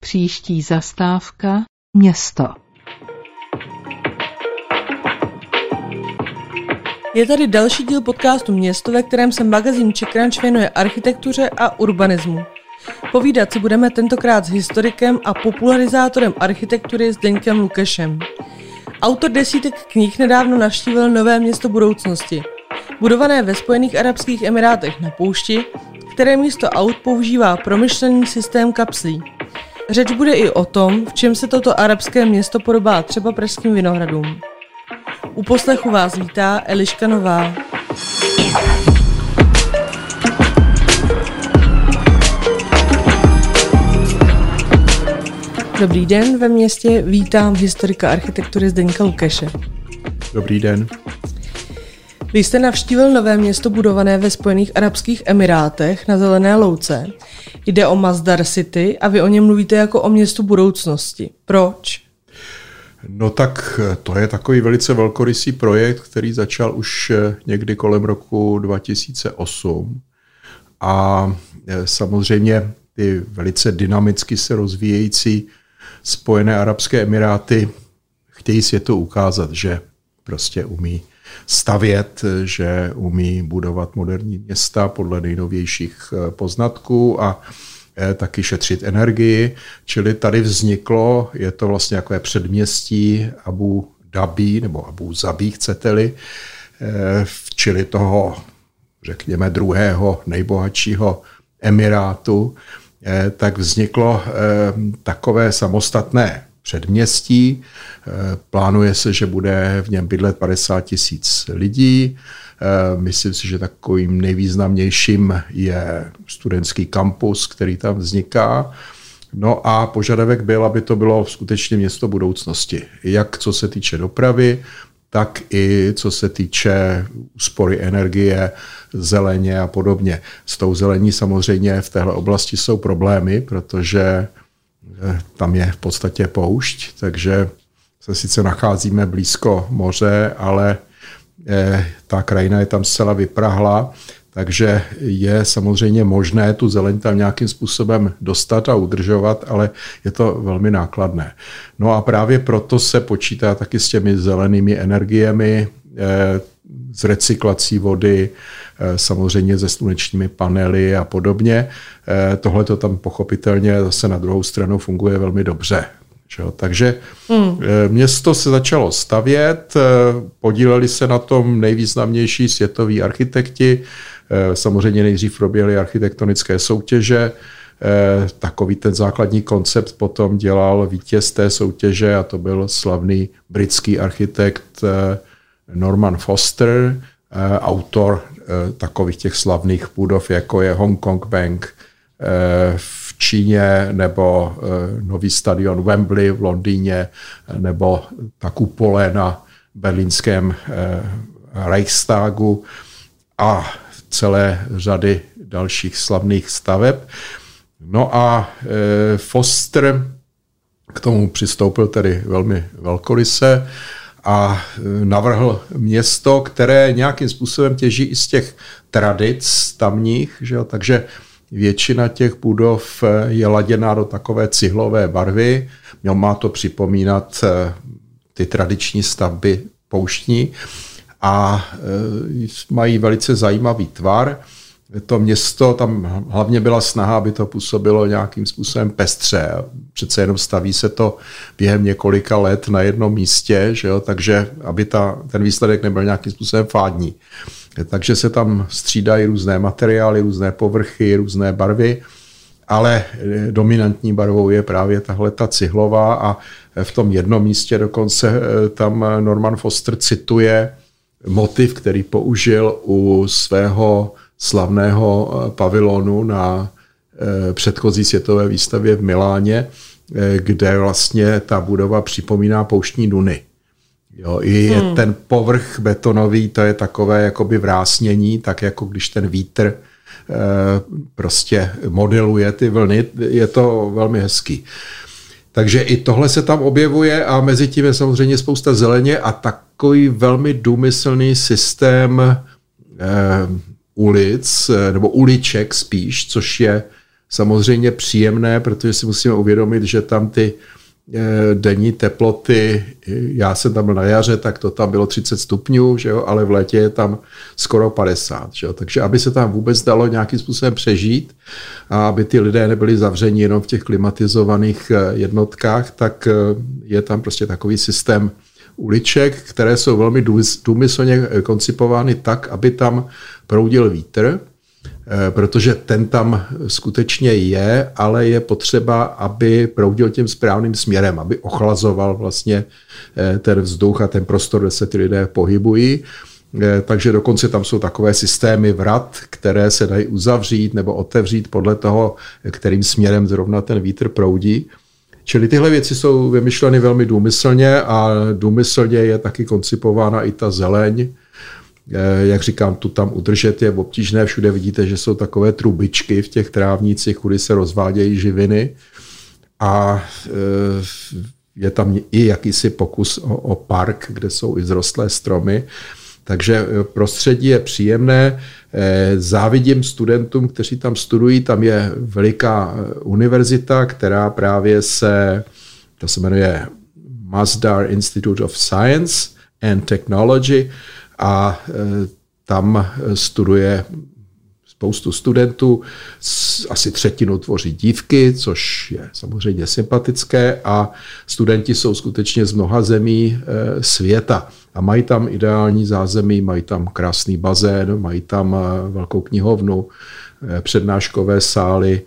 Příští zastávka město. Je tady další díl podcastu Město, ve kterém se magazín Crunch věnuje architektuře a urbanismu. Povídat si budeme tentokrát s historikem a popularizátorem architektury Zdeňkem Lukešem. Autor desítek knih nedávno navštívil Nové město budoucnosti, budované ve Spojených Arabských Emirátech na poušti, které místo aut používá promyšlený systém kapslí. Řeč bude i o tom, v čem se toto arabské město podobá třeba pražským vinohradům. U poslechu vás vítá Eliška Nová. Dobrý den ve městě, vítám historika architektury Zdeňka Lukeše. Dobrý den. Vy jste navštívil nové město budované ve Spojených Arabských Emirátech na Zelené louce. Jde o Mazdar City a vy o něm mluvíte jako o městu budoucnosti. Proč? No tak to je takový velice velkorysý projekt, který začal už někdy kolem roku 2008. A samozřejmě ty velice dynamicky se rozvíjející Spojené Arabské Emiráty chtějí světu ukázat, že prostě umí stavět, že umí budovat moderní města podle nejnovějších eh, poznatků a eh, taky šetřit energii. Čili tady vzniklo, je to vlastně takové předměstí Abu Dhabi, nebo Abu Zabi, chcete-li, eh, čili toho, řekněme, druhého nejbohatšího emirátu, tak vzniklo takové samostatné předměstí. Eh, plánuje se, že bude v něm bydlet 50 tisíc lidí. Eh, myslím si, že takovým nejvýznamnějším je studentský kampus, který tam vzniká. No a požadavek byl, aby to bylo skutečně město budoucnosti. Jak co se týče dopravy, tak i co se týče úspory energie, zeleně a podobně. S tou zelení samozřejmě v téhle oblasti jsou problémy, protože tam je v podstatě poušť, takže se sice nacházíme blízko moře, ale eh, ta krajina je tam zcela vyprahla, takže je samozřejmě možné tu zeleň tam nějakým způsobem dostat a udržovat, ale je to velmi nákladné. No a právě proto se počítá taky s těmi zelenými energiemi, eh, z recyklací vody, eh, samozřejmě se slunečními panely a podobně. Eh, tohle to tam pochopitelně zase na druhou stranu funguje velmi dobře. Takže hmm. město se začalo stavět, podíleli se na tom nejvýznamnější světoví architekti, samozřejmě nejdřív proběhly architektonické soutěže, takový ten základní koncept potom dělal vítěz té soutěže a to byl slavný britský architekt Norman Foster, eh, autor eh, takových těch slavných budov, jako je Hong Kong Bank eh, v Číně, nebo nový stadion Wembley v Londýně, nebo ta kupole na berlínském Reichstagu a celé řady dalších slavných staveb. No a Foster k tomu přistoupil tedy velmi velkoryse a e, navrhl město, které nějakým způsobem těží i z těch tradic tamních, že jo? takže většina těch budov e, je laděná do takové cihlové barvy, měl má to připomínat e, ty tradiční stavby pouštní a mají velice zajímavý tvar to město, tam hlavně byla snaha, aby to působilo nějakým způsobem pestře. Přece jenom staví se to během několika let na jednom místě, že jo? takže aby ta, ten výsledek nebyl nějakým způsobem fádní. Takže se tam střídají různé materiály, různé povrchy, různé barvy, ale dominantní barvou je právě tahle ta cihlová a v tom jednom místě dokonce eh, tam Norman Foster cituje motiv, který použil u svého slavného eh, pavilonu na eh, předchozí světové výstavě v Miláně, eh, kde vlastně ta budova připomíná pouštní duny. Jo, I hmm. ten povrch betonový, to je takové jakoby vrásnění, tak jako když ten vítr prostě modeluje ty vlny, je to velmi hezký. Takže i tohle se tam objevuje a mezi tím je samozřejmě spousta zeleně a takový velmi důmyslný systém ulic, eh, nebo uliček spíš, což je samozřejmě příjemné, protože si musíme uvědomit, že tam ty Eh, denní teploty, já jsem tam byl na jaře, tak to tam bylo 30 stupňů, že jo, ale v létě je tam skoro 50. Že jo. Takže aby se tam vůbec dalo nějakým způsobem přežít a aby ty lidé nebyli zavřeni jenom v těch klimatizovaných eh, jednotkách, tak eh, je tam prostě takový systém uliček, které jsou velmi důmyslně koncipovány tak, aby tam proudil vítr, Eh, protože ten tam skutečně je, ale je potřeba, aby proudil tím správným směrem, aby ochlazoval vlastně eh, ten vzduch a ten prostor, kde se ty lidé pohybují. Eh, takže dokonce tam jsou takové systémy vrat, které se dají uzavřít nebo otevřít podle toho, kterým směrem zrovna ten vítr proudí. Čili tyhle věci jsou vymyšleny velmi důmyslně a důmyslně je taky koncipována i ta zeleň, Eh, jak říkám, tu tam udržet je obtížné. Všude vidíte, že jsou takové trubičky v těch trávnících, kudy se rozvádějí živiny. A eh, je tam i jakýsi pokus o, o park, kde jsou i zrostlé stromy. Takže eh, prostředí je příjemné. Závidím studentům, kteří tam studují. Tam je veliká univerzita, která právě se, to se jmenuje Masdar Institute of Science and Technology a e, tam studuje spoustu studentů, asi třetinu tvoří dívky, což je samozřejmě sympatické a studenti jsou skutečně z mnoha zemí světa a mají tam ideální zázemí, mají tam krásný bazén, mají tam e, velkou knihovnu, přednáškové sály,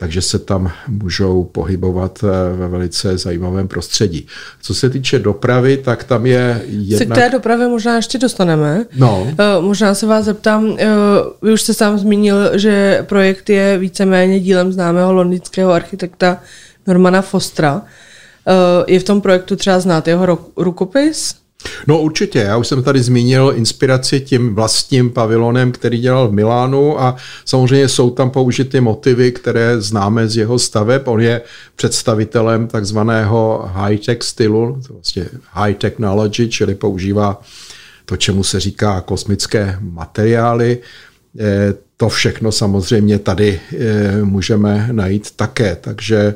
takže se tam můžou pohybovat eh, ve velice zajímavém prostředí. Co se týče dopravy, tak tam je jedna... Se k té dopravě možná ještě dostaneme. No. Eh, možná se vás zeptám, eh, vy už jste sám zmínil, že projekt je víceméně dílem známého londýnského architekta Normana Fostra. Je v tom projektu třeba znát jeho rukopis? No určitě, já už jsem tady zmínil inspiraci tím vlastním pavilonem, který dělal v Milánu a samozřejmě jsou tam použity motivy, které známe z jeho staveb. On je představitelem takzvaného high-tech stylu, vlastně high technology, čili používá to, čemu se říká kosmické materiály. Eh, to všechno samozřejmě tady eh, můžeme najít také, takže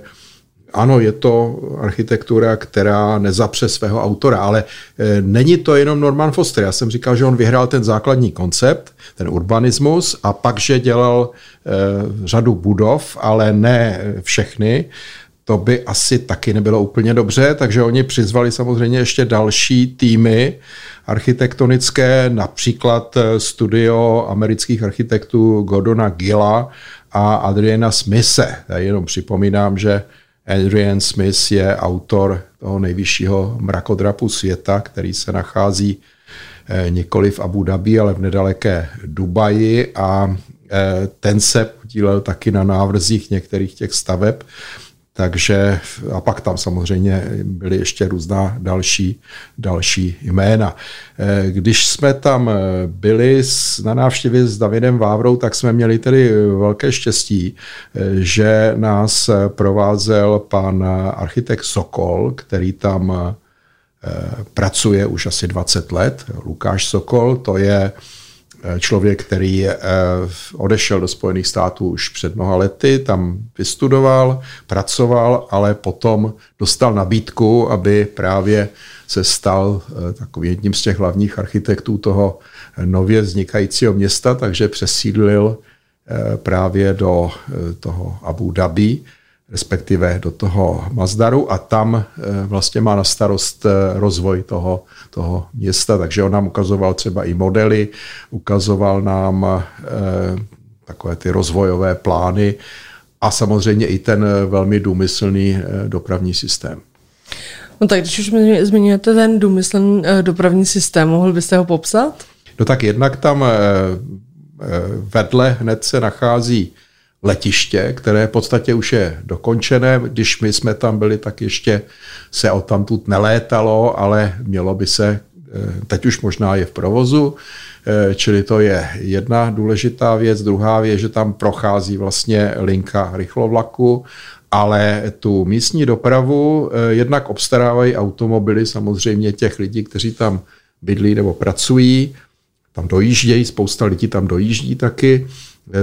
ano, je to architektura, která nezapře svého autora, ale e, není to jenom Norman Foster. Já jsem říkal, že on vyhrál ten základní koncept, ten urbanismus, a pak, že dělal e, řadu budov, ale ne všechny. To by asi taky nebylo úplně dobře, takže oni přizvali samozřejmě ještě další týmy architektonické, například e, studio amerických architektů Gordona Gilla a Adriana Smise. Já jenom připomínám, že Adrian Smith je autor toho nejvyššího mrakodrapu světa, který se nachází eh, nikoli v Abu Dhabi, ale v nedaleké Dubaji a eh, ten se podílel taky na návrzích některých těch staveb. Takže a pak tam samozřejmě byly ještě různá další, další jména. Eh, když jsme tam eh, byli na návštěvě s Davidem Vávrou, tak jsme měli tedy velké štěstí, eh, že nás provázel pan architekt Sokol, který tam pracuje už asi 20 let. Lukáš Sokol, to je člověk, který eh, odešel do Spojených států už před mnoha lety, tam vystudoval, pracoval, ale potom dostal nabídku, aby právě se stal eh, takovým jedním z těch hlavních architektů toho nově vznikajícího města, takže přesídlil eh, právě do toho Abu Dhabi respektive do toho Mazdaru a tam eh, vlastně má na starost eh, rozvoj toho, toho města, takže on nám ukazoval třeba i modely, ukazoval nám eh, takové ty rozvojové plány a samozřejmě i ten velmi důmyslný dopravní systém. No tak když už zmiňujete ten důmyslný dopravní systém, mohl byste ho popsat? No tak jednak tam vedle hned se nachází letiště, které v podstatě už je dokončené. Když my jsme tam byli, tak ještě se o tamtud nelétalo, ale mělo by se, eh, teď už možná je v provozu, eh, čili to je jedna důležitá věc. Druhá věc, že tam prochází vlastně linka rychlovlaku, ale tu místní dopravu eh, jednak obstarávají automobily samozřejmě těch lidí, kteří tam bydlí nebo pracují, tam dojíždějí, spousta lidí tam dojíždí taky,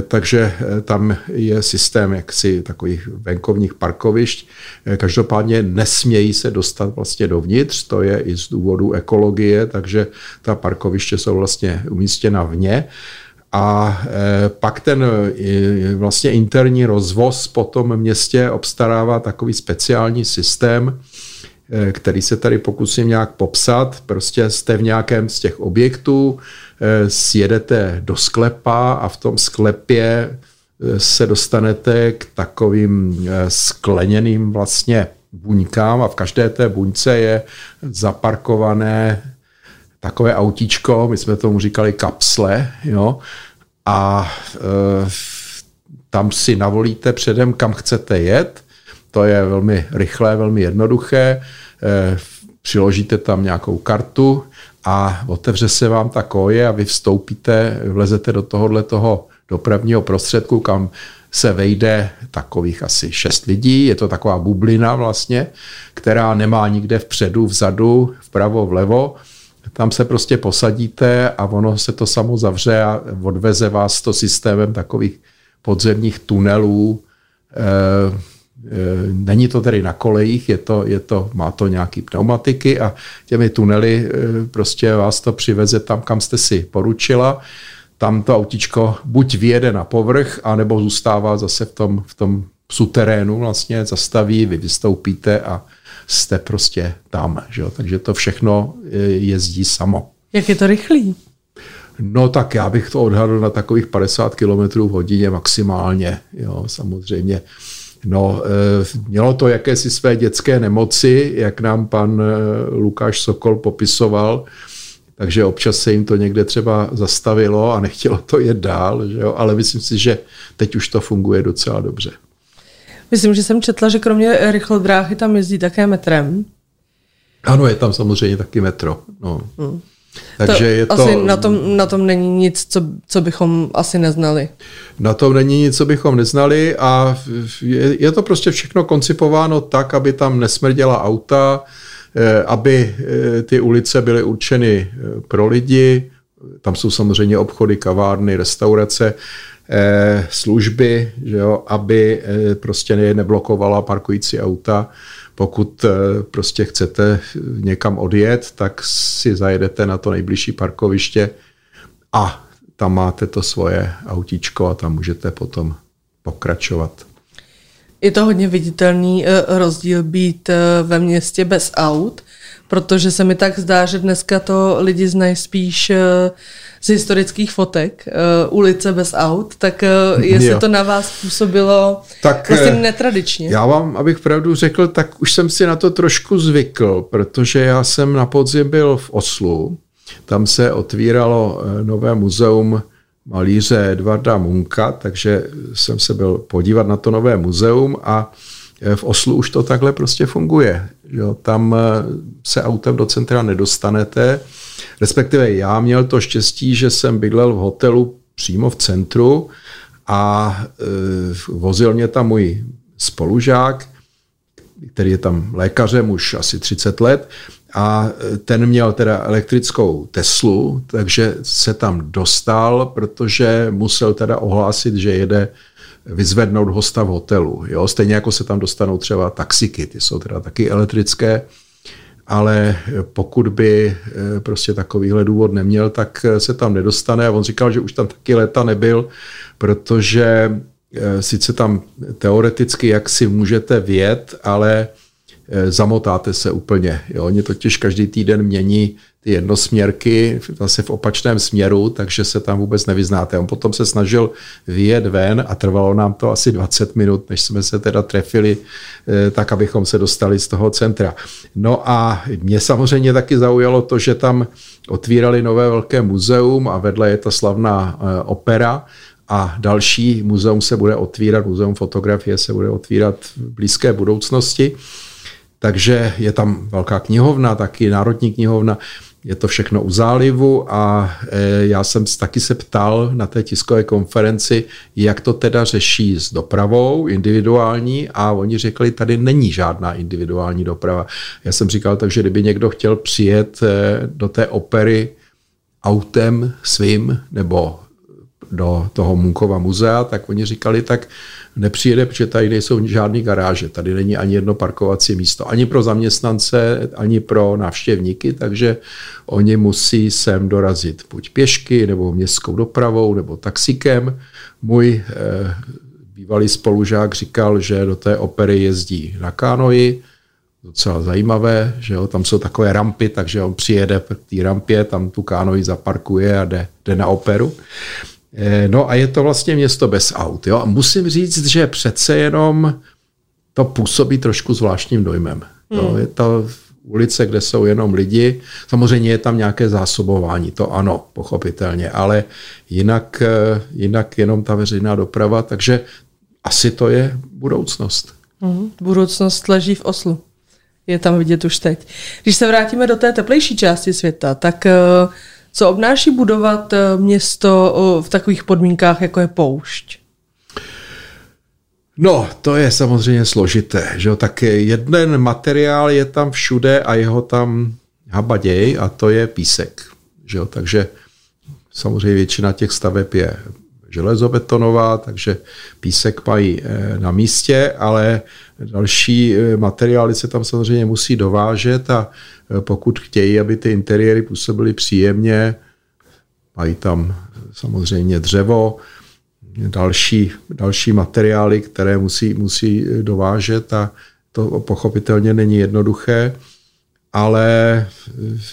takže eh, tam je systém jaksi takových venkovních parkovišť. Eh, každopádně nesmějí se dostat vlastně dovnitř, to je i z důvodu ekologie, takže ta parkoviště jsou vlastně umístěna vně. A pak ten vlastně interní rozvoz po tom městě obstarává takový speciální systém, který se tady pokusím nějak popsat. Prostě jste v nějakém z těch objektů, Eh, sjedete do sklepa a v tom sklepě eh, se dostanete k takovým eh, skleněným vlastně buňkám a v každé té buňce je zaparkované takové autíčko, my jsme tomu říkali kapsle, jo, a e, tam si navolíte předem, kam chcete jet, to je velmi rychlé, velmi jednoduché, e, přiložíte tam nějakou kartu, a otevře se vám ta koje a vy vstoupíte, vlezete do tohohle toho dopravního prostředku, kam se vejde takových asi šest lidí. Je to taková bublina vlastně, která nemá nikde vpředu, vzadu, vpravo, vlevo. Tam se prostě posadíte a ono se to samo zavře a odveze vás to systémem takových podzemních tunelů, eh, není to tedy na kolejích, je to, je to, má to nějaký pneumatiky a těmi tunely eh, prostě vás to přiveze tam, kam jste si poručila. Tam to autičko buď vyjede na povrch, anebo zůstává zase v tom, v tom suterénu vlastně, zastaví, vy vystoupíte a jste prostě tam. Že? Takže to všechno eh, jezdí samo. Jak je to rychlý? No tak já bych to odhadl na takových 50 km v hodině maximálně. Jo, samozřejmě No, eh, mělo to jakési své dětské nemoci, jak nám pan eh, Lukáš Sokol popisoval, takže občas se jim to někde třeba zastavilo a nechtělo to jet dál, že jo? ale myslím si, že teď už to funguje docela dobře. Myslím, že jsem četla, že kromě rychlodráhy tam jezdí také metrem. Ano, je tam samozřejmě taky metro. No. Hmm. Takže to je to... Asi na tom, na tom není nic, co, co bychom asi neznali. Na tom není nic, co bychom neznali a je, je to prostě všechno koncipováno tak, aby tam nesmrděla auta, eh, aby eh, ty ulice byly určeny eh, pro lidi, tam jsou samozřejmě obchody, kavárny, restaurace, služby, že jo, aby prostě neblokovala parkující auta pokud eh, prostě chcete někam odjet, tak si zajedete na to nejbližší parkoviště a tam máte to svoje autíčko a tam můžete potom pokračovat. Je to hodně viditelný eh, rozdíl být eh, ve městě bez aut, protože se mi tak zdá, že dneska to lidi znají spíš z historických fotek, uh, ulice bez aut, tak uh, jestli jo. to na vás působilo tak, vlastně netradičně. Já vám, abych pravdu řekl, tak už jsem si na to trošku zvykl, protože já jsem na podzim byl v Oslu, tam se otvíralo nové muzeum malíře Edvarda Munka, takže jsem se byl podívat na to nové muzeum a v Oslu už to takhle prostě funguje. Jo, tam se autem do centra nedostanete, Respektive já měl to štěstí, že jsem bydlel v hotelu přímo v centru a e, vozil mě tam můj spolužák, který je tam lékařem už asi 30 let a e, ten měl teda elektrickou Teslu, takže se tam dostal, protože musel teda ohlásit, že jede vyzvednout hosta v hotelu. Jo? Stejně jako se tam dostanou třeba taxiky, ty jsou teda taky elektrické ale pokud by eh, prostě takovýhle důvod neměl, tak eh, se tam nedostane. A on říkal, že už tam taky léta nebyl, protože eh, sice tam teoreticky jak si můžete vět, ale zamotáte se úplně. Jo? Oni totiž každý týden mění ty jednosměrky zase v opačném směru, takže se tam vůbec nevyznáte. On potom se snažil vyjet ven a trvalo nám to asi 20 minut, než jsme se teda trefili eh, tak, abychom se dostali z toho centra. No a mě samozřejmě taky zaujalo to, že tam otvírali nové velké muzeum a vedle je ta slavná eh, opera, a další muzeum se bude otvírat, muzeum fotografie se bude otvírat v blízké budoucnosti. Takže je tam velká knihovna, taky Národní knihovna je to všechno u zálivu a e, já jsem taky se ptal na té tiskové konferenci, jak to teda řeší s dopravou individuální a oni řekli, tady není žádná individuální doprava. Já jsem říkal, takže kdyby někdo chtěl přijet e, do té opery autem svým nebo do toho Munkova muzea, tak oni říkali, tak nepřijede, protože tady nejsou žádné garáže, tady není ani jedno parkovací místo, ani pro zaměstnance, ani pro návštěvníky, takže oni musí sem dorazit buď pěšky, nebo městskou dopravou, nebo taxikem. Můj eh, bývalý spolužák říkal, že do té opery jezdí na kánoji, docela zajímavé, že jo, tam jsou takové rampy, takže on přijede k té rampě, tam tu kánoji zaparkuje a jde, jde na operu. Eh, no a je to vlastně město bez aut. Jo? A musím říct, že přece jenom to působí trošku zvláštním dojmem. Jo? Hmm. Je to ulice, kde jsou jenom lidi. Samozřejmě je tam nějaké zásobování, to ano, pochopitelně, ale jinak, eh, jinak jenom ta veřejná doprava, takže asi to je budoucnost. Hmm. Budoucnost leží v Oslu. Je tam vidět už teď. Když se vrátíme do té teplejší části světa, tak uh, co obnáší budovat eh, město v takových podmínkách, jako je poušť? No, to je samozřejmě složité. Že? Tak jeden materiál je tam všude a jeho tam habaděj a to je písek. Že jo? Takže samozřejmě většina těch staveb je železobetonová, takže písek mají eh, na místě, ale další eh, materiály se tam samozřejmě musí dovážet a eh, pokud chtějí, aby ty interiéry působily příjemně, mají tam samozřejmě dřevo, další, další materiály, které musí, musí dovážet a to pochopitelně není jednoduché, ale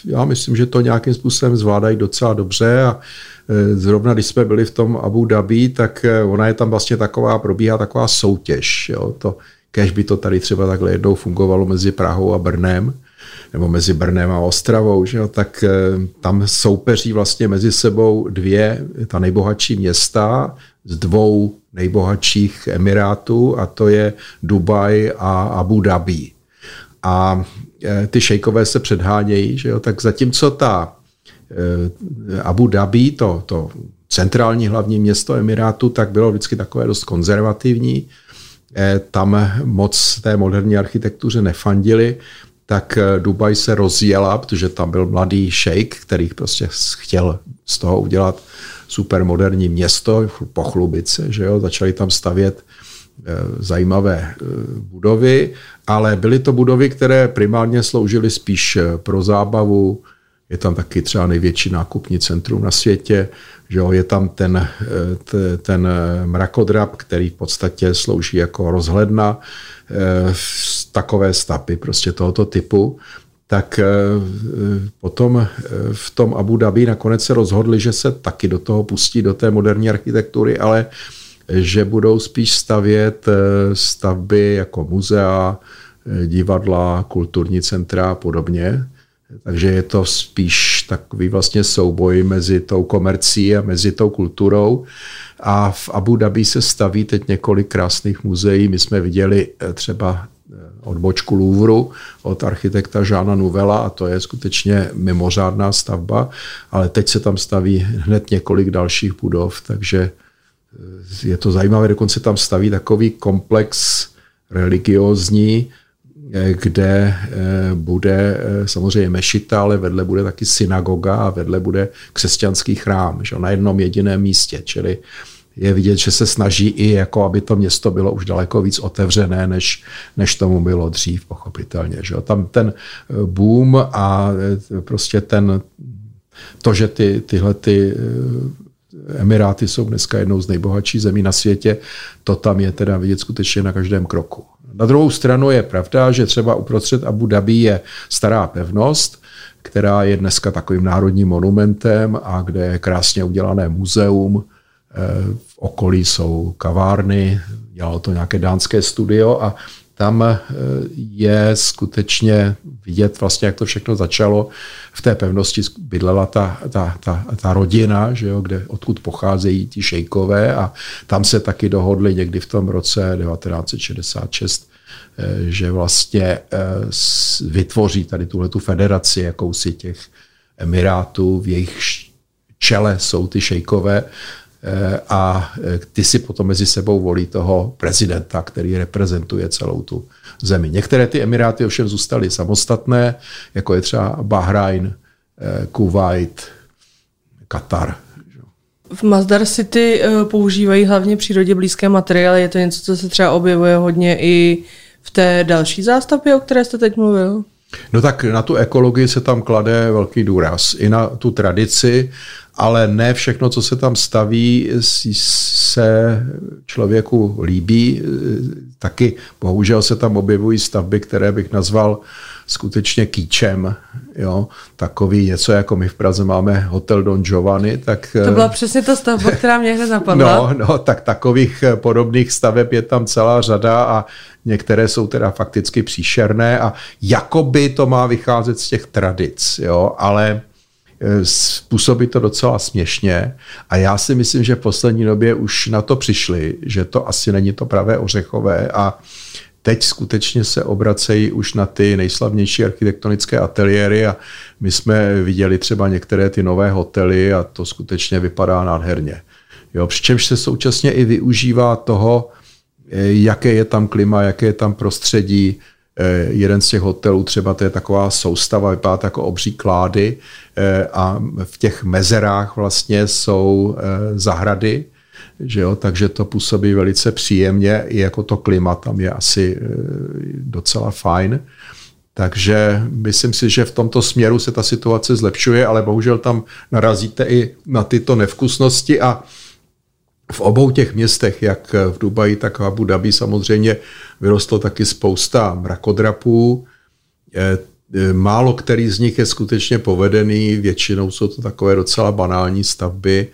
já myslím, že to nějakým způsobem zvládají docela dobře a Eh, zrovna když jsme byli v tom Abu Dhabi, tak eh, ona je tam vlastně taková, probíhá taková soutěž. Jo? To, kež by to tady třeba takhle jednou fungovalo mezi Prahou a Brnem, nebo mezi Brnem a Ostravou, že jo? tak eh, tam soupeří vlastně mezi sebou dvě, ta nejbohatší města z dvou nejbohatších emirátů a to je Dubaj a Abu Dhabi. A ty šejkové se předhánějí, že jo? tak zatímco ta Eh, Abu Dhabi, to, to centrální hlavní město Emirátu, tak bylo vždycky takové dost konzervativní. Eh, tam moc té moderní architektuře nefandili, tak eh, Dubaj se rozjela, protože tam byl mladý šejk, který prostě chtěl z toho udělat super moderní město, pochlubit se, že jo, začali tam stavět zajímavé budovy, ale byly to budovy, které primárně sloužily spíš pro zábavu, je tam taky třeba největší nákupní centrum na světě, že jo, je tam ten, ten mrakodrap, který v podstatě slouží jako rozhledna, eh, takové stapy prostě tohoto typu, tak eh, potom eh, v tom Abu Dhabi nakonec se rozhodli, že se taky do toho pustí, do té moderní architektury, ale že budou spíš stavět stavby jako muzea, divadla, kulturní centra a podobně. Takže je to spíš takový vlastně souboj mezi tou komercí a mezi tou kulturou. A v Abu Dhabi se staví teď několik krásných muzeí. My jsme viděli eh, třeba eh, odbočku Louvru od architekta Žána Nuvela a to je skutečně mimořádná stavba, ale teď se tam staví hned několik dalších budov, takže eh, je to zajímavé, dokonce tam staví takový komplex religiózní, kde eh, bude eh, samozřejmě mešita, ale vedle bude taky synagoga a vedle bude křesťanský chrám, že na jednom jediném místě, čili je vidět, že se snaží i jako, aby to město bylo už daleko víc otevřené, než, než tomu bylo dřív, pochopitelně. Že Tam ten eh, boom a prostě ten, to, že ty, tyhle ty Emiráty jsou dneska jednou z nejbohatších zemí na světě, to tam je teda vidět skutečně na každém kroku. Na druhou stranu je pravda, že třeba uprostřed Abu Dhabi je stará pevnost, která je dneska takovým národním monumentem a kde je krásně udělané muzeum. V okolí jsou kavárny, dělalo to nějaké dánské studio a tam eh, je skutečně vidět vlastně, jak to všechno začalo. V té pevnosti bydlela ta, ta, ta, ta rodina, že jo, kde, odkud pocházejí ti šejkové a tam se taky dohodli někdy v tom roce 1966, eh, že vlastně eh, vytvoří tady tuhle tu federaci jakousi těch emirátů, v jejich čele jsou ty šejkové a eh, ty si potom mezi sebou volí toho prezidenta, který reprezentuje celou tu zemi. Některé ty emiráty ovšem zůstaly samostatné, jako je třeba Bahrajn, eh, Kuwait, Katar. V Mazdar City eh, používají hlavně přírodě blízké materiály. Je to něco, co se třeba objevuje hodně i v té další zástavbě, o které jste teď mluvil? No tak na tu ekologii se tam klade velký důraz. I na tu tradici, ale ne všechno, co se tam staví, se člověku líbí. Taky bohužel se tam objevují stavby, které bych nazval skutečně kýčem. Jo? Takový něco, jako my v Praze máme hotel Don Giovanni. Tak, to byla přesně ta stavba, která mě hned napadla. No, no, tak takových podobných staveb je tam celá řada a některé jsou teda fakticky příšerné a jakoby to má vycházet z těch tradic, jo? ale způsobí to docela směšně a já si myslím, že v poslední době už na to přišli, že to asi není to pravé ořechové a teď skutečně se obracejí už na ty nejslavnější architektonické ateliéry a my jsme viděli třeba některé ty nové hotely a to skutečně vypadá nádherně. Jo, přičemž se současně i využívá toho, Eh, jaké je tam klima, jaké je tam prostředí. Eh, jeden z těch hotelů třeba to je taková soustava, vypadá jako obří klády eh, a v těch mezerách vlastně jsou zahrady, že jo, takže to působí velice příjemně, i jako to klima tam je asi docela fajn. Takže myslím si, že v tomto směru se ta situace zlepšuje, ale bohužel tam narazíte i na tyto nevkusnosti a v obou těch městech, jak v Dubaji, tak v Abu Dhabi samozřejmě vyrostlo taky spousta mrakodrapů. Eh, eh, málo který z nich je skutečně povedený, většinou jsou to takové docela banální stavby.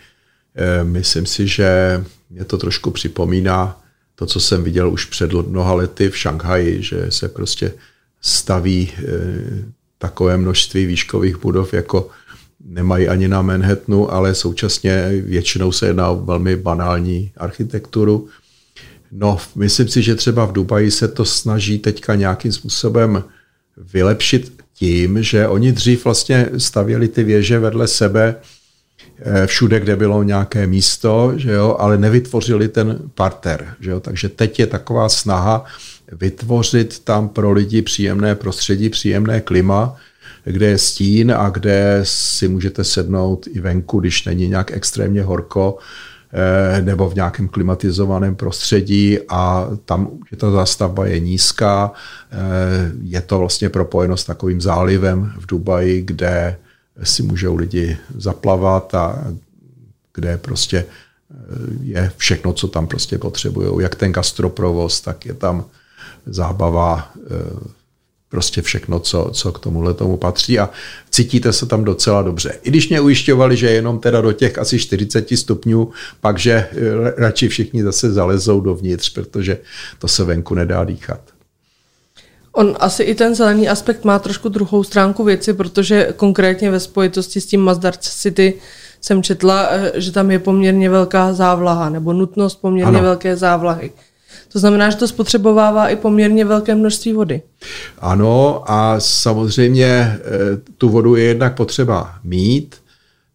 Eh, myslím si, že mě to trošku připomíná to, co jsem viděl už před mnoha lety v Šanghaji, že se prostě staví takové množství výškových budov jako nemají ani na Manhattanu, ale současně většinou se jedná o velmi banální architekturu. No, myslím si, že třeba v Dubaji se to snaží teďka nějakým způsobem vylepšit tím, že oni dřív vlastně stavěli ty věže vedle sebe eh, všude, kde bylo nějaké místo, že jo, ale nevytvořili ten parter. Že jo. Takže teď je taková snaha vytvořit tam pro lidi příjemné prostředí, příjemné klima, kde je stín a kde si můžete sednout i venku, když není nějak extrémně horko eh, nebo v nějakém klimatizovaném prostředí a tam, že ta zástavba je nízká, eh, je to vlastně propojeno s takovým zálivem v Dubaji, kde si můžou lidi zaplavat a kde prostě eh, je všechno, co tam prostě potřebují. Jak ten gastroprovoz, tak je tam zábava prostě všechno, co, co k tomuhle tomu patří a cítíte se tam docela dobře. I když mě ujišťovali, že jenom teda do těch asi 40 stupňů, pak, že eh, radši všichni zase zalezou dovnitř, protože to se venku nedá dýchat. On asi i ten zelený aspekt má trošku druhou stránku věci, protože konkrétně ve spojitosti s tím Mazdar City jsem četla, eh, že tam je poměrně velká závlaha, nebo nutnost poměrně ano. velké závlahy. To znamená, že to spotřebovává i poměrně velké množství vody. Ano a samozřejmě eh, tu vodu je jednak potřeba mít,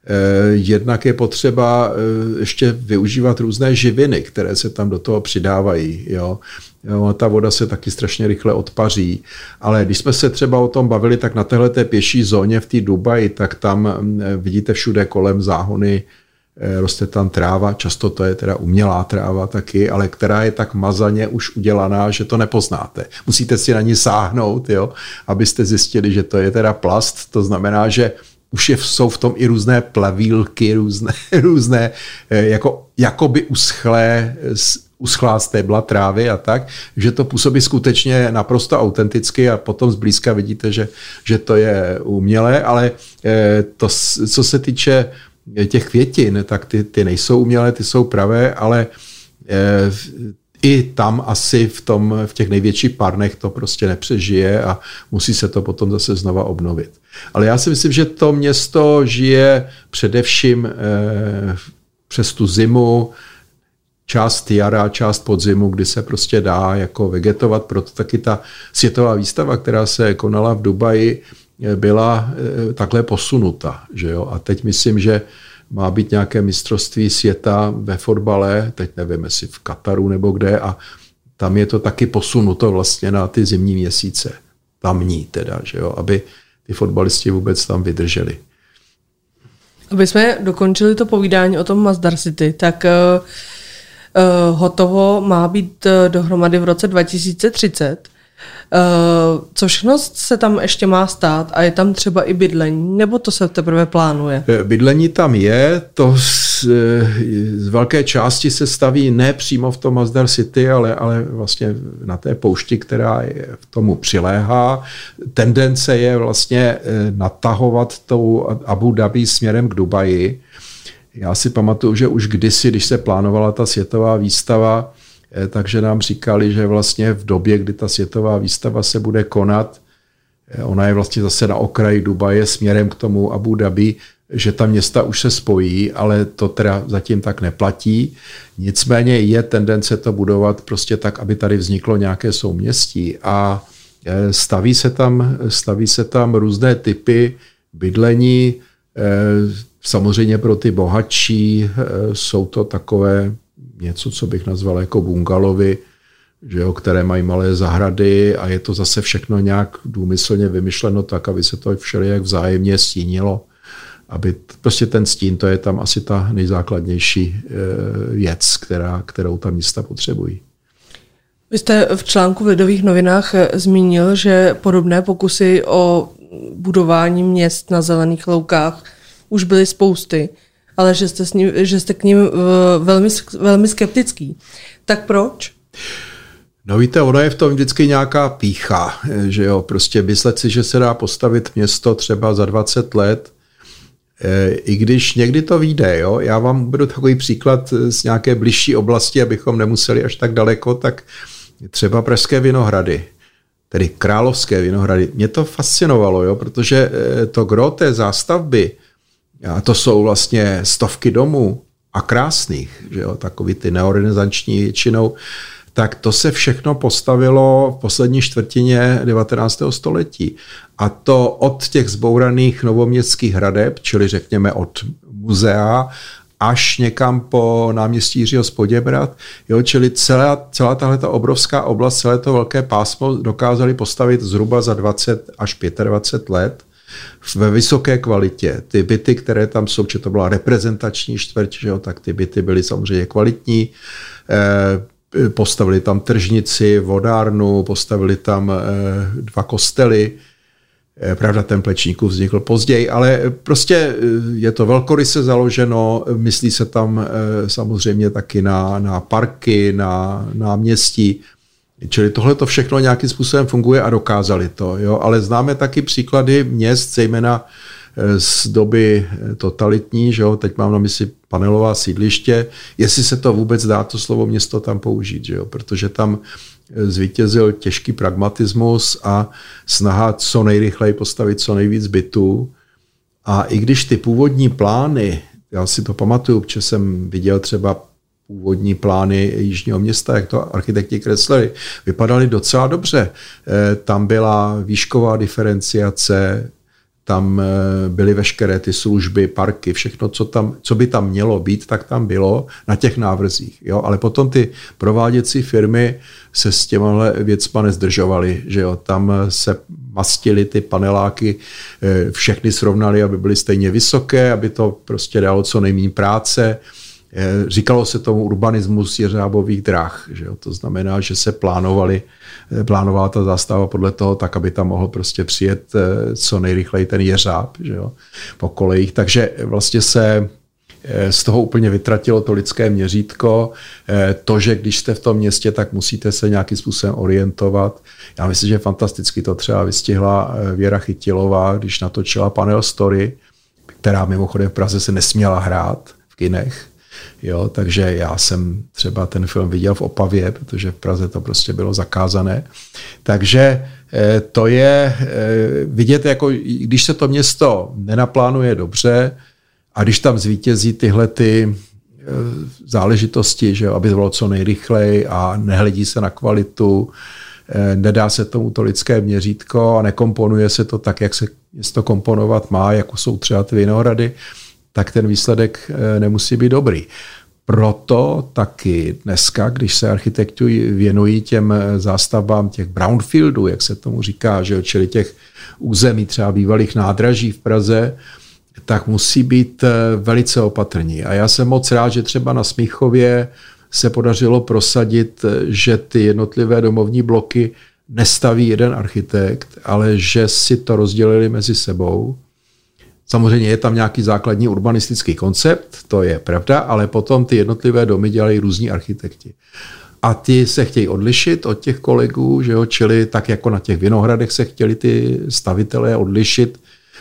eh, jednak je potřeba eh, ještě využívat různé živiny, které se tam do toho přidávají. Jo. Jo, ta voda se taky strašně rychle odpaří. Ale když jsme se třeba o tom bavili, tak na téhle pěší zóně v té Dubaji, tak tam mm, vidíte všude kolem záhony roste tam tráva, často to je teda umělá tráva taky, ale která je tak mazaně už udělaná, že to nepoznáte. Musíte si na ní sáhnout, jo, abyste zjistili, že to je teda plast, to znamená, že už je, jsou v tom i různé plavílky, různé, různé eh, jako, jakoby uschlé, uschlá stébla trávy a tak, že to působí skutečně naprosto autenticky a potom zblízka vidíte, že, že to je umělé, ale eh, to, co se týče těch květin, tak ty, ty nejsou umělé, ty jsou pravé, ale eh, i tam asi v, tom, v těch největších párnech to prostě nepřežije a musí se to potom zase znova obnovit. Ale já si myslím, že to město žije především eh, přes tu zimu, část jara, část podzimu, kdy se prostě dá jako vegetovat. Proto taky ta světová výstava, která se konala v Dubaji, byla eh, takhle posunuta. Že jo? A teď myslím, že má být nějaké mistrovství světa ve fotbale, teď nevím, jestli v Kataru nebo kde, a tam je to taky posunuto vlastně na ty zimní měsíce. Tamní teda, že jo? aby ty fotbalisti vůbec tam vydrželi. Aby jsme dokončili to povídání o tom Mazdar City, tak uh, hotovo má být dohromady v roce 2030. Uh, co všechno se tam ještě má stát a je tam třeba i bydlení, nebo to se teprve plánuje? Bydlení tam je, to z, z velké části se staví ne přímo v tom Mazdar City, ale, ale vlastně na té poušti, která je v tomu přiléhá. Tendence je vlastně natahovat tou Abu Dhabi směrem k Dubaji. Já si pamatuju, že už kdysi, když se plánovala ta světová výstava, Eh, takže nám říkali, že vlastně v době, kdy ta světová výstava se bude konat, eh, ona je vlastně zase na okraji Dubaje směrem k tomu Abu Dhabi, že ta města už se spojí, ale to teda zatím tak neplatí. Nicméně je tendence to budovat prostě tak, aby tady vzniklo nějaké souměstí a eh, staví se tam, staví se tam různé typy bydlení, samozřejmě pro ty bohatší jsou to takové něco, co bych nazval jako bungalovy, že jo, které mají malé zahrady a je to zase všechno nějak důmyslně vymyšleno tak, aby se to všelijak vzájemně stínilo. Aby prostě ten stín, to je tam asi ta nejzákladnější eh, věc, která, kterou ta místa potřebují. Vy jste v článku v Lidových novinách eh, zmínil, že podobné pokusy o budování měst na zelených loukách už byly spousty ale že jste, s ním, že jste k ním uh, velmi, velmi skeptický. Tak proč? No víte, ono je v tom vždycky nějaká pícha, že jo, prostě myslet si, že se dá postavit město třeba za 20 let, eh, i když někdy to vyjde, jo. Já vám budu takový příklad z nějaké bližší oblasti, abychom nemuseli až tak daleko, tak třeba Pražské Vinohrady, tedy Královské Vinohrady. Mě to fascinovalo, jo, protože eh, to gro té zástavby, a to jsou vlastně stovky domů a krásných, že jo, takový ty neorganizační většinou, tak to se všechno postavilo v poslední čtvrtině 19. století. A to od těch zbouraných novoměstských hradeb, čili řekněme od muzea, až někam po náměstí Jiřího Spoděbrat. Jo, čili celá, celá tahle obrovská oblast, celé to velké pásmo dokázali postavit zhruba za 20 až 25 let ve vysoké kvalitě. Ty byty, které tam jsou, či to byla reprezentační čtvrť, že jo, tak ty byty byly samozřejmě kvalitní. Eh, postavili tam tržnici, vodárnu, postavili tam eh, dva kostely. Eh, pravda, ten plečníků vznikl později, ale prostě je to velkoryse založeno, myslí se tam samozřejmě taky na, na parky, na náměstí. Čili tohle to všechno nějakým způsobem funguje a dokázali to. Jo? Ale známe taky příklady měst, zejména eh, z doby eh, totalitní, že jo? teď mám na mysli panelová sídliště, jestli se to vůbec dá to slovo město tam použít, že jo? protože tam eh, zvítězil těžký pragmatismus a snaha co nejrychleji postavit co nejvíc bytů. A i když ty původní plány, já si to pamatuju, protože jsem viděl třeba původní plány Jižního města, jak to architekti kreslili, vypadaly docela dobře. Eh, tam byla výšková diferenciace, tam eh, byly veškeré ty služby, parky, všechno, co, tam, co by tam mělo být, tak tam bylo na těch návrzích. Jo? Ale potom ty prováděcí firmy se s těmahle věcma nezdržovaly. Že jo? Tam se mastili ty paneláky, eh, všechny srovnali, aby byly stejně vysoké, aby to prostě dalo co nejméně práce Eh, říkalo se tomu urbanismus jeřábových drah. Že jo? To znamená, že se plánovali, eh, plánovala ta zástava podle toho tak, aby tam mohl prostě přijet eh, co nejrychleji ten jeřáb že jo? po kolejích. Takže vlastně se z toho úplně vytratilo to lidské měřítko. To, že když jste v tom městě, tak musíte se nějakým způsobem orientovat. Já myslím, že fantasticky to třeba vystihla Věra Chytilová, když natočila panel Story, která mimochodem v Praze se nesměla hrát v kinech, Jo, takže já jsem třeba ten film viděl v Opavě, protože v Praze to prostě bylo zakázané. Takže eh, to je eh, vidět, jako když se to město nenaplánuje dobře a když tam zvítězí tyhle ty eh, záležitosti, že aby to bylo co nejrychleji a nehledí se na kvalitu, nedá se tomu to lidské měřítko a nekomponuje se to tak, jak se město komponovat má, jako jsou třeba ty vinohrady, tak ten výsledek eh, nemusí být dobrý. Proto taky dneska, když se architekti věnují těm eh, zástavbám těch brownfieldů, jak se tomu říká, že čili těch území třeba bývalých nádraží v Praze, tak musí být eh, velice opatrní. A já jsem moc rád, že třeba na Smíchově se podařilo prosadit, že ty jednotlivé domovní bloky nestaví jeden architekt, ale že si to rozdělili mezi sebou. Samozřejmě je tam nějaký základní urbanistický koncept, to je pravda, ale potom ty jednotlivé domy dělají různí architekti. A ty se chtějí odlišit od těch kolegů, že jo, čili tak jako na těch vinohradech se chtěli ty stavitelé odlišit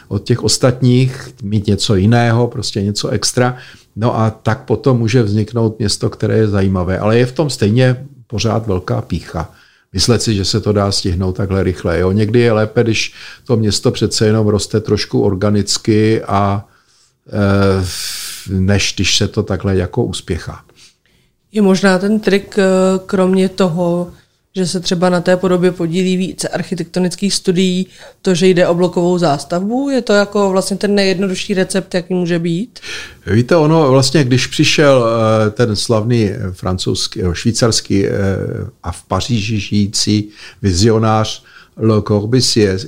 od těch ostatních, mít něco jiného, prostě něco extra. No a tak potom může vzniknout město, které je zajímavé. Ale je v tom stejně pořád velká pícha. Myslet si, že se to dá stihnout takhle rychle. Jo? Někdy je lépe, když to město přece jenom roste trošku organicky a e, než když se to takhle jako uspěchá. Je možná ten trik, eh, kromě toho, že se třeba na té podobě podílí více architektonických studií, to, že jde o blokovou zástavbu? Je to jako vlastně ten nejjednodušší recept, jaký může být? Víte, ono vlastně, když přišel eh, ten slavný francouzský, švýcarský eh, a v Paříži žijící vizionář Le Corbusier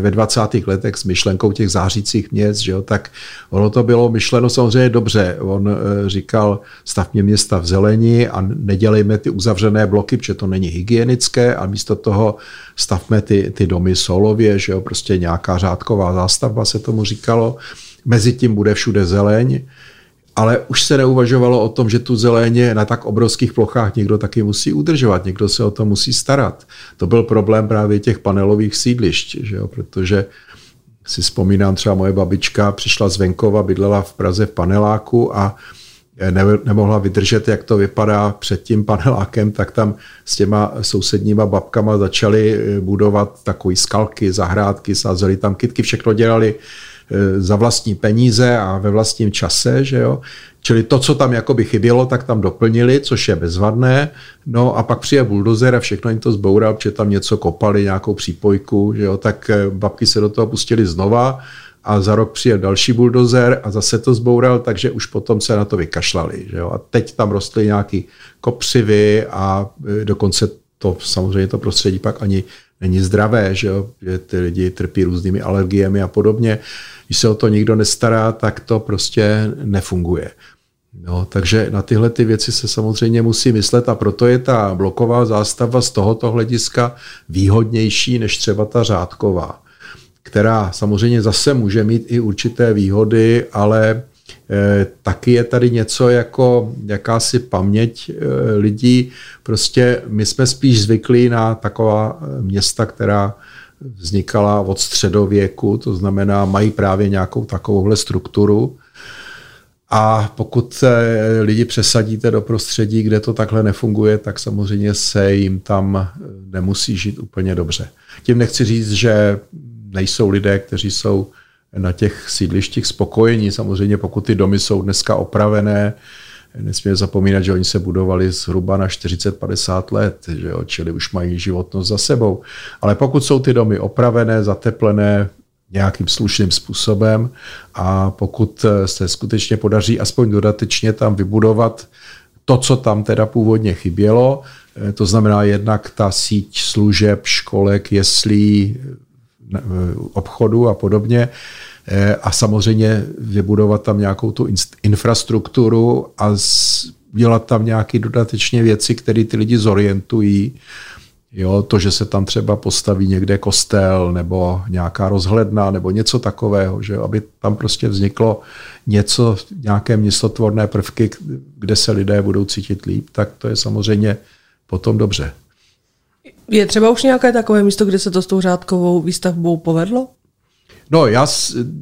ve 20. letech s myšlenkou těch zářících měst, že jo, tak ono to bylo myšleno samozřejmě dobře. On eh, říkal, stavně města v zelení a nedělejme ty uzavřené bloky, protože to není hygienické a místo toho stavme ty, ty domy solově, že jo, prostě nějaká řádková zástavba se tomu říkalo. Mezi tím bude všude zeleň ale už se neuvažovalo o tom, že tu zeleně na tak obrovských plochách někdo taky musí udržovat, někdo se o to musí starat. To byl problém právě těch panelových sídlišť, že jo? protože si vzpomínám, třeba moje babička přišla z venkova, bydlela v Praze v paneláku a ne, nemohla vydržet, jak to vypadá před tím panelákem, tak tam s těma sousedníma babkama začali budovat takové skalky, zahrádky, sázeli tam kytky, všechno dělali Eh, za vlastní peníze a ve vlastním čase, že jo. Čili to, co tam jakoby chybělo, tak tam doplnili, což je bezvadné. No a pak přijde buldozer a všechno jim to zboural, protože tam něco kopali, nějakou přípojku, že jo. Tak eh, babky se do toho pustili znova a za rok přijel další buldozer a zase to zboural, takže už potom se na to vykašlali. Že jo? A teď tam rostly nějaký kopřivy a eh, dokonce to samozřejmě to prostředí pak ani není zdravé, že, jo? že ty lidi trpí různými alergiemi a podobně. Když se o to nikdo nestará, tak to prostě nefunguje. No, takže na tyhle ty věci se samozřejmě musí myslet a proto je ta bloková zástava z tohoto hlediska výhodnější než třeba ta řádková, která samozřejmě zase může mít i určité výhody, ale Eh, taky je tady něco jako jakási paměť eh, lidí. Prostě my jsme spíš zvyklí na taková eh, města, která vznikala od středověku, to znamená, mají právě nějakou takovouhle strukturu. A pokud lidi přesadíte do prostředí, kde to takhle nefunguje, tak samozřejmě se jim tam nemusí žít úplně dobře. Tím nechci říct, že nejsou lidé, kteří jsou na těch sídlištích spokojení. Samozřejmě pokud ty domy jsou dneska opravené, nesmíme zapomínat, že oni se budovali zhruba na 40-50 let, že jo, čili už mají životnost za sebou. Ale pokud jsou ty domy opravené, zateplené nějakým slušným způsobem a pokud se skutečně podaří aspoň dodatečně tam vybudovat to, co tam teda původně chybělo, to znamená jednak ta síť služeb, školek, jeslí, obchodu a podobně. Eh, a samozřejmě vybudovat tam nějakou tu infrastrukturu a dělat tam nějaké dodatečně věci, které ty lidi zorientují. Jo, to, že se tam třeba postaví někde kostel nebo nějaká rozhledna nebo něco takového, že aby tam prostě vzniklo něco, nějaké městotvorné prvky, kde se lidé budou cítit líp, tak to je samozřejmě potom dobře. Je třeba už nějaké takové místo, kde se to s tou řádkovou výstavbou povedlo? No, já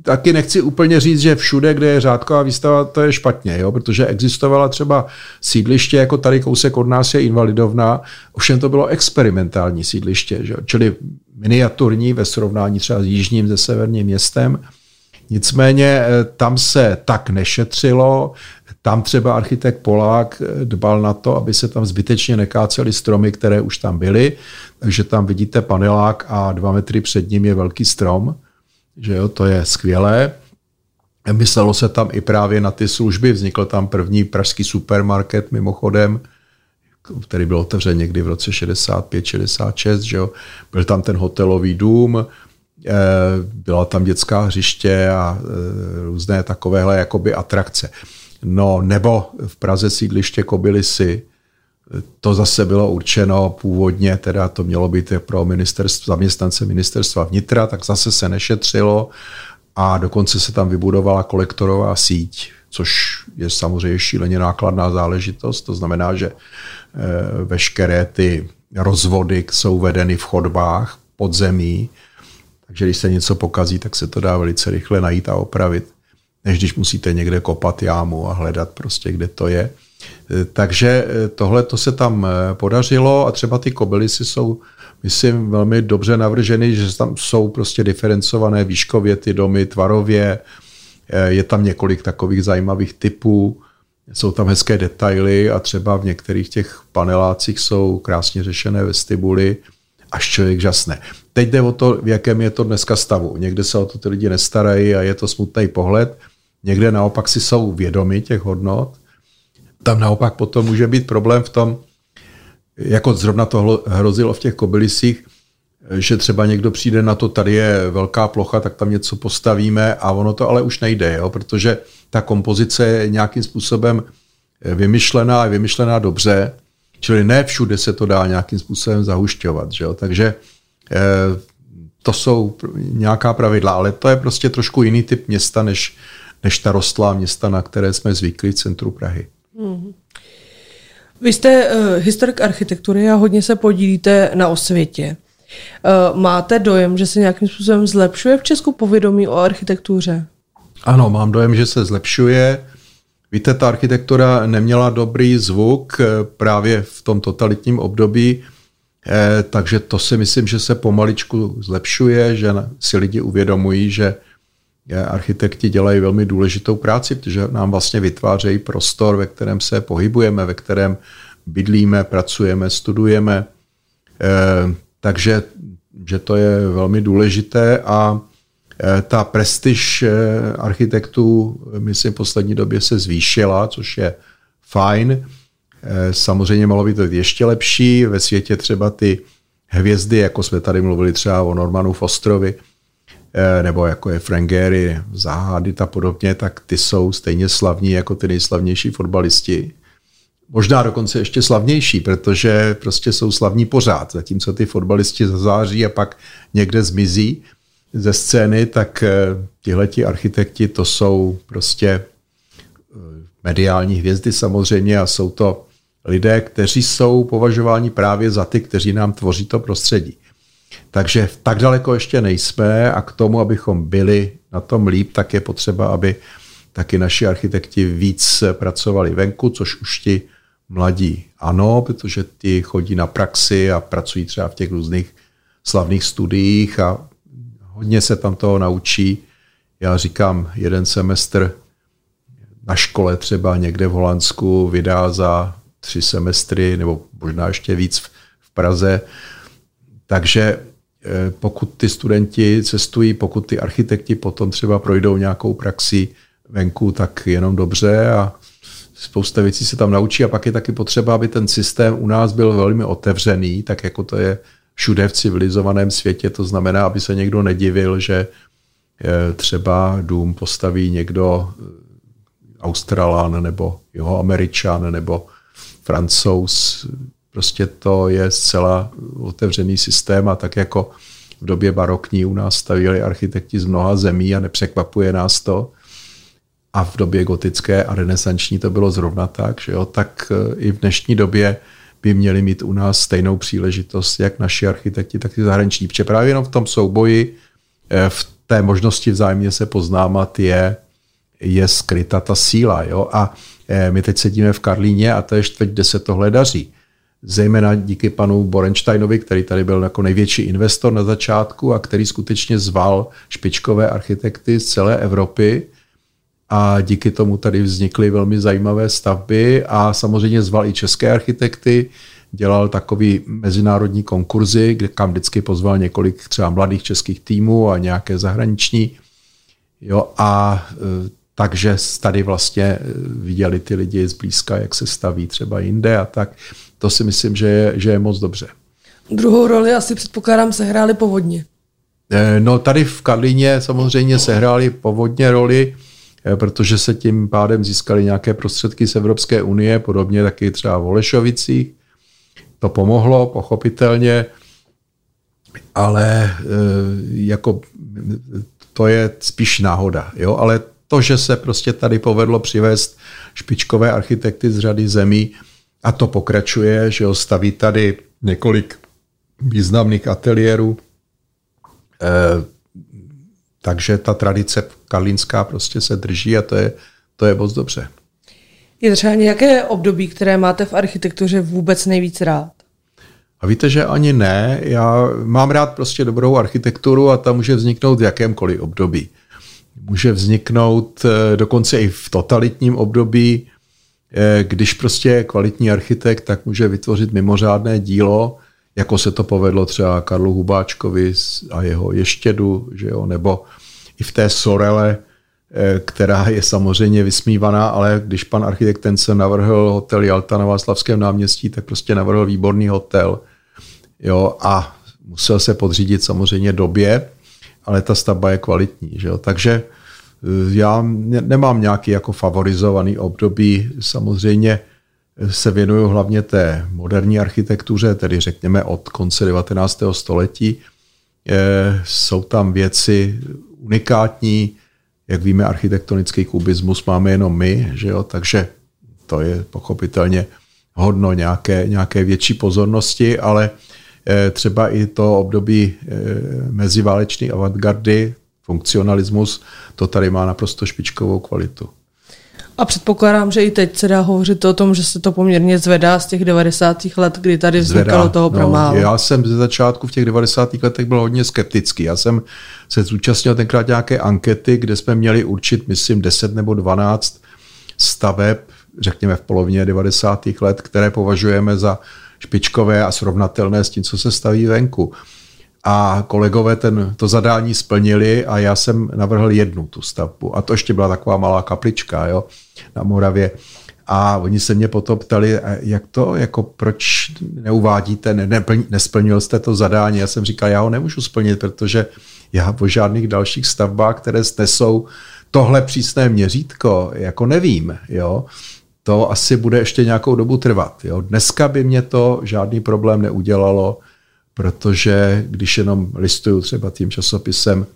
taky nechci úplně říct, že všude, kde je řádková výstava, to je špatně, jo? protože existovala třeba sídliště, jako tady kousek od nás je invalidovna, ovšem to bylo experimentální sídliště, že? čili miniaturní ve srovnání třeba s jižním se severním městem. Nicméně eh, tam se tak nešetřilo, tam třeba architekt Polák eh, dbal na to, aby se tam zbytečně nekácely stromy, které už tam byly, takže tam vidíte panelák a dva metry před ním je velký strom, že jo, to je skvělé. Myslelo se tam i právě na ty služby, vznikl tam první pražský supermarket mimochodem, který byl otevřen někdy v roce 65-66, že jo. byl tam ten hotelový dům, byla tam dětská hřiště a různé takovéhle jakoby atrakce. No nebo v Praze sídliště Kobylisy, to zase bylo určeno původně, teda to mělo být pro ministerstvo, zaměstnance ministerstva vnitra, tak zase se nešetřilo a dokonce se tam vybudovala kolektorová síť, což je samozřejmě šíleně nákladná záležitost. To znamená, že eh, veškeré ty rozvody jsou vedeny v chodbách pod zemí, takže když se něco pokazí, tak se to dá velice rychle najít a opravit, než když musíte někde kopat jámu a hledat prostě, kde to je. Eh, takže eh, tohle to se tam podařilo a třeba ty kobylisy jsou myslím, velmi dobře navrženy, že tam jsou prostě diferencované výškově ty domy, tvarově, eh, je tam několik takových zajímavých typů, jsou tam hezké detaily a třeba v některých těch panelácích jsou krásně řešené vestibuly, až člověk žasne. Teď jde o to, v jakém je to dneska stavu. Někde se o to ty lidi nestarají a je to smutný pohled, někde naopak si jsou vědomi těch hodnot. Tam naopak potom může být problém v tom, jako zrovna to hrozilo v těch kobylisích, že třeba někdo přijde na to, tady je velká plocha, tak tam něco postavíme a ono to ale už nejde, jo, protože ta kompozice je nějakým způsobem vymyšlená, je vymyšlená dobře, čili ne všude se to dá nějakým způsobem zahušťovat, že jo, takže eh, to jsou nějaká pravidla, ale to je prostě trošku jiný typ města, než, než ta rostlá města, na které jsme zvyklí v centru Prahy. Mm-hmm. Vy jste uh, historik architektury a hodně se podílíte na osvětě. Uh, máte dojem, že se nějakým způsobem zlepšuje v Česku povědomí o architektuře? Ano, mám dojem, že se zlepšuje. Víte, ta architektura neměla dobrý zvuk eh, právě v tom totalitním období, takže to si myslím, že se pomaličku zlepšuje, že si lidi uvědomují, že architekti dělají velmi důležitou práci, protože nám vlastně vytvářejí prostor, ve kterém se pohybujeme, ve kterém bydlíme, pracujeme, studujeme. Eh, takže že to je velmi důležité a eh, ta prestiž eh, architektů, myslím, v poslední době se zvýšila, což je fajn. Samozřejmě mohlo být to ještě lepší. Ve světě třeba ty hvězdy, jako jsme tady mluvili třeba o Normanu Fostrovi, nebo jako je Frank Gehry, Zahádit a podobně, tak ty jsou stejně slavní jako ty nejslavnější fotbalisti. Možná dokonce ještě slavnější, protože prostě jsou slavní pořád. Zatímco ty fotbalisti zazáří a pak někde zmizí ze scény, tak eh, tihleti architekti to jsou prostě eh, mediální hvězdy samozřejmě a jsou to lidé, kteří jsou považováni právě za ty, kteří nám tvoří to prostředí. Takže tak daleko ještě nejsme a k tomu, abychom byli na tom líp, tak je potřeba, aby taky naši architekti víc pracovali venku, což už ti mladí ano, protože ti chodí na praxi a pracují třeba v těch různých slavných studiích a hodně se tam toho naučí. Já říkám, jeden semestr na škole třeba někde v Holandsku vydá za tři semestry nebo možná ještě víc v Praze. Takže Eh, pokud ty studenti cestují, pokud ty architekti potom třeba projdou nějakou praxi venku, tak jenom dobře a spousta věcí se tam naučí a pak je taky potřeba, aby ten systém u nás byl velmi otevřený, tak jako to je všude v civilizovaném světě. To znamená, aby se někdo nedivil, že eh, třeba dům postaví někdo eh, Australan nebo jeho Američan nebo Francouz Prostě to je zcela otevřený systém a tak jako v době barokní u nás stavili architekti z mnoha zemí a nepřekvapuje nás to. A v době gotické a renesanční to bylo zrovna tak, že jo, tak eh, i v dnešní době by měli mít u nás stejnou příležitost, jak naši architekti, tak i zahraniční. Protože právě jenom v tom souboji, eh, v té možnosti vzájemně se poznámat je, je skryta ta síla. Jo? A eh, my teď sedíme v Karlíně a to je čtvrť, kde se tohle daří zejména díky panu Borensteinovi, který tady byl jako největší investor na začátku a který skutečně zval špičkové architekty z celé Evropy a díky tomu tady vznikly velmi zajímavé stavby a samozřejmě zval i české architekty, dělal takový mezinárodní konkurzy, kde kam vždycky pozval několik třeba mladých českých týmů a nějaké zahraniční. Jo, a e, takže tady vlastně e, viděli ty lidi zblízka, jak se staví třeba jinde a tak to si myslím, že je, že je moc dobře. Druhou roli asi předpokládám se hráli povodně. No tady v Karlíně samozřejmě sehráli povodně roli, protože se tím pádem získali nějaké prostředky z Evropské unie, podobně taky třeba v Olešovicích. To pomohlo, pochopitelně, ale jako to je spíš náhoda. Jo? Ale to, že se prostě tady povedlo přivést špičkové architekty z řady zemí a to pokračuje, že ho staví tady několik významných ateliérů, eh, takže ta tradice karlínská prostě se drží a to je, to je moc dobře. Je třeba nějaké období, které máte v architektuře vůbec nejvíc rád? A víte, že ani ne. Já mám rád prostě dobrou architekturu a ta může vzniknout v jakémkoliv období. Může vzniknout eh, dokonce i v totalitním období, eh, když prostě je kvalitní architekt, tak může vytvořit mimořádné dílo, jako se to povedlo třeba Karlu Hubáčkovi a jeho ještědu, že jo, nebo i v té Sorele, eh, která je samozřejmě vysmívaná, ale když pan architekt ten se navrhl hotel Jalta na Václavském náměstí, tak prostě navrhl výborný hotel. Jo, a musel se podřídit samozřejmě době, ale ta stavba je kvalitní. Že jo? Takže já nemám nějaký jako favorizovaný období. Samozřejmě se věnuju hlavně té moderní architektuře, tedy řekněme od konce 19. století. Eh, jsou tam věci unikátní, jak víme, architektonický kubismus máme jenom my, že jo? takže to je pochopitelně hodno nějaké, nějaké větší pozornosti, ale Eh, třeba i to období eh, meziválečné avantgardy, funkcionalismus, to tady má naprosto špičkovou kvalitu. A předpokládám, že i teď se dá hovořit o tom, že se to poměrně zvedá z těch 90. let, kdy tady vznikalo zvedá. toho no, Já jsem ze začátku v těch 90. letech byl hodně skeptický. Já jsem se zúčastnil tenkrát nějaké ankety, kde jsme měli určit, myslím, 10 nebo 12 staveb, řekněme v polovině 90. let, které považujeme za špičkové a srovnatelné s tím, co se staví venku. A kolegové ten, to zadání splnili a já jsem navrhl jednu tu stavbu. A to ještě byla taková malá kaplička jo, na Moravě. A oni se mě potom ptali, jak to, jako proč neuvádíte, ne, ne, nesplnil jste to zadání. Já jsem říkal, já ho nemůžu splnit, protože já po žádných dalších stavbách, které snesou tohle přísné měřítko, jako nevím. Jo to asi bude ještě nějakou dobu trvat. Jo. Dneska by mě to žádný problém neudělalo, protože když jenom listuju třeba tím časopisem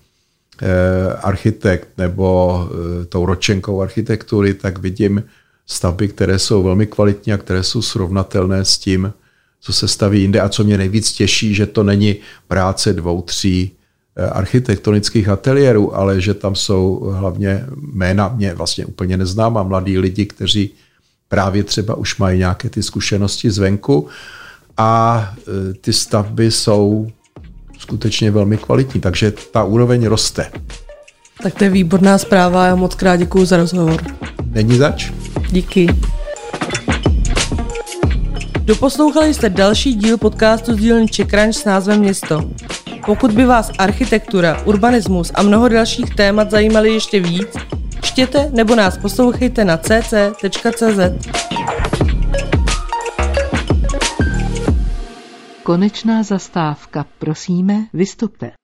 eh, architekt nebo eh, tou ročenkou architektury, tak vidím stavby, které jsou velmi kvalitní a které jsou srovnatelné s tím, co se staví jinde. A co mě nejvíc těší, že to není práce dvou, tří eh, architektonických ateliérů, ale že tam jsou hlavně jména mě vlastně úplně neznámá. Mladí lidi, kteří právě třeba už mají nějaké ty zkušenosti zvenku a e, ty stavby jsou skutečně velmi kvalitní, takže ta úroveň roste. Tak to je výborná zpráva, já moc krát děkuji za rozhovor. Není zač. Díky. Doposlouchali jste další díl podcastu z dílny Čekranč s názvem Město. Pokud by vás architektura, urbanismus a mnoho dalších témat zajímaly ještě víc, čtěte nebo nás poslouchejte na cc.cz. Konečná zastávka. Prosíme, vystupte.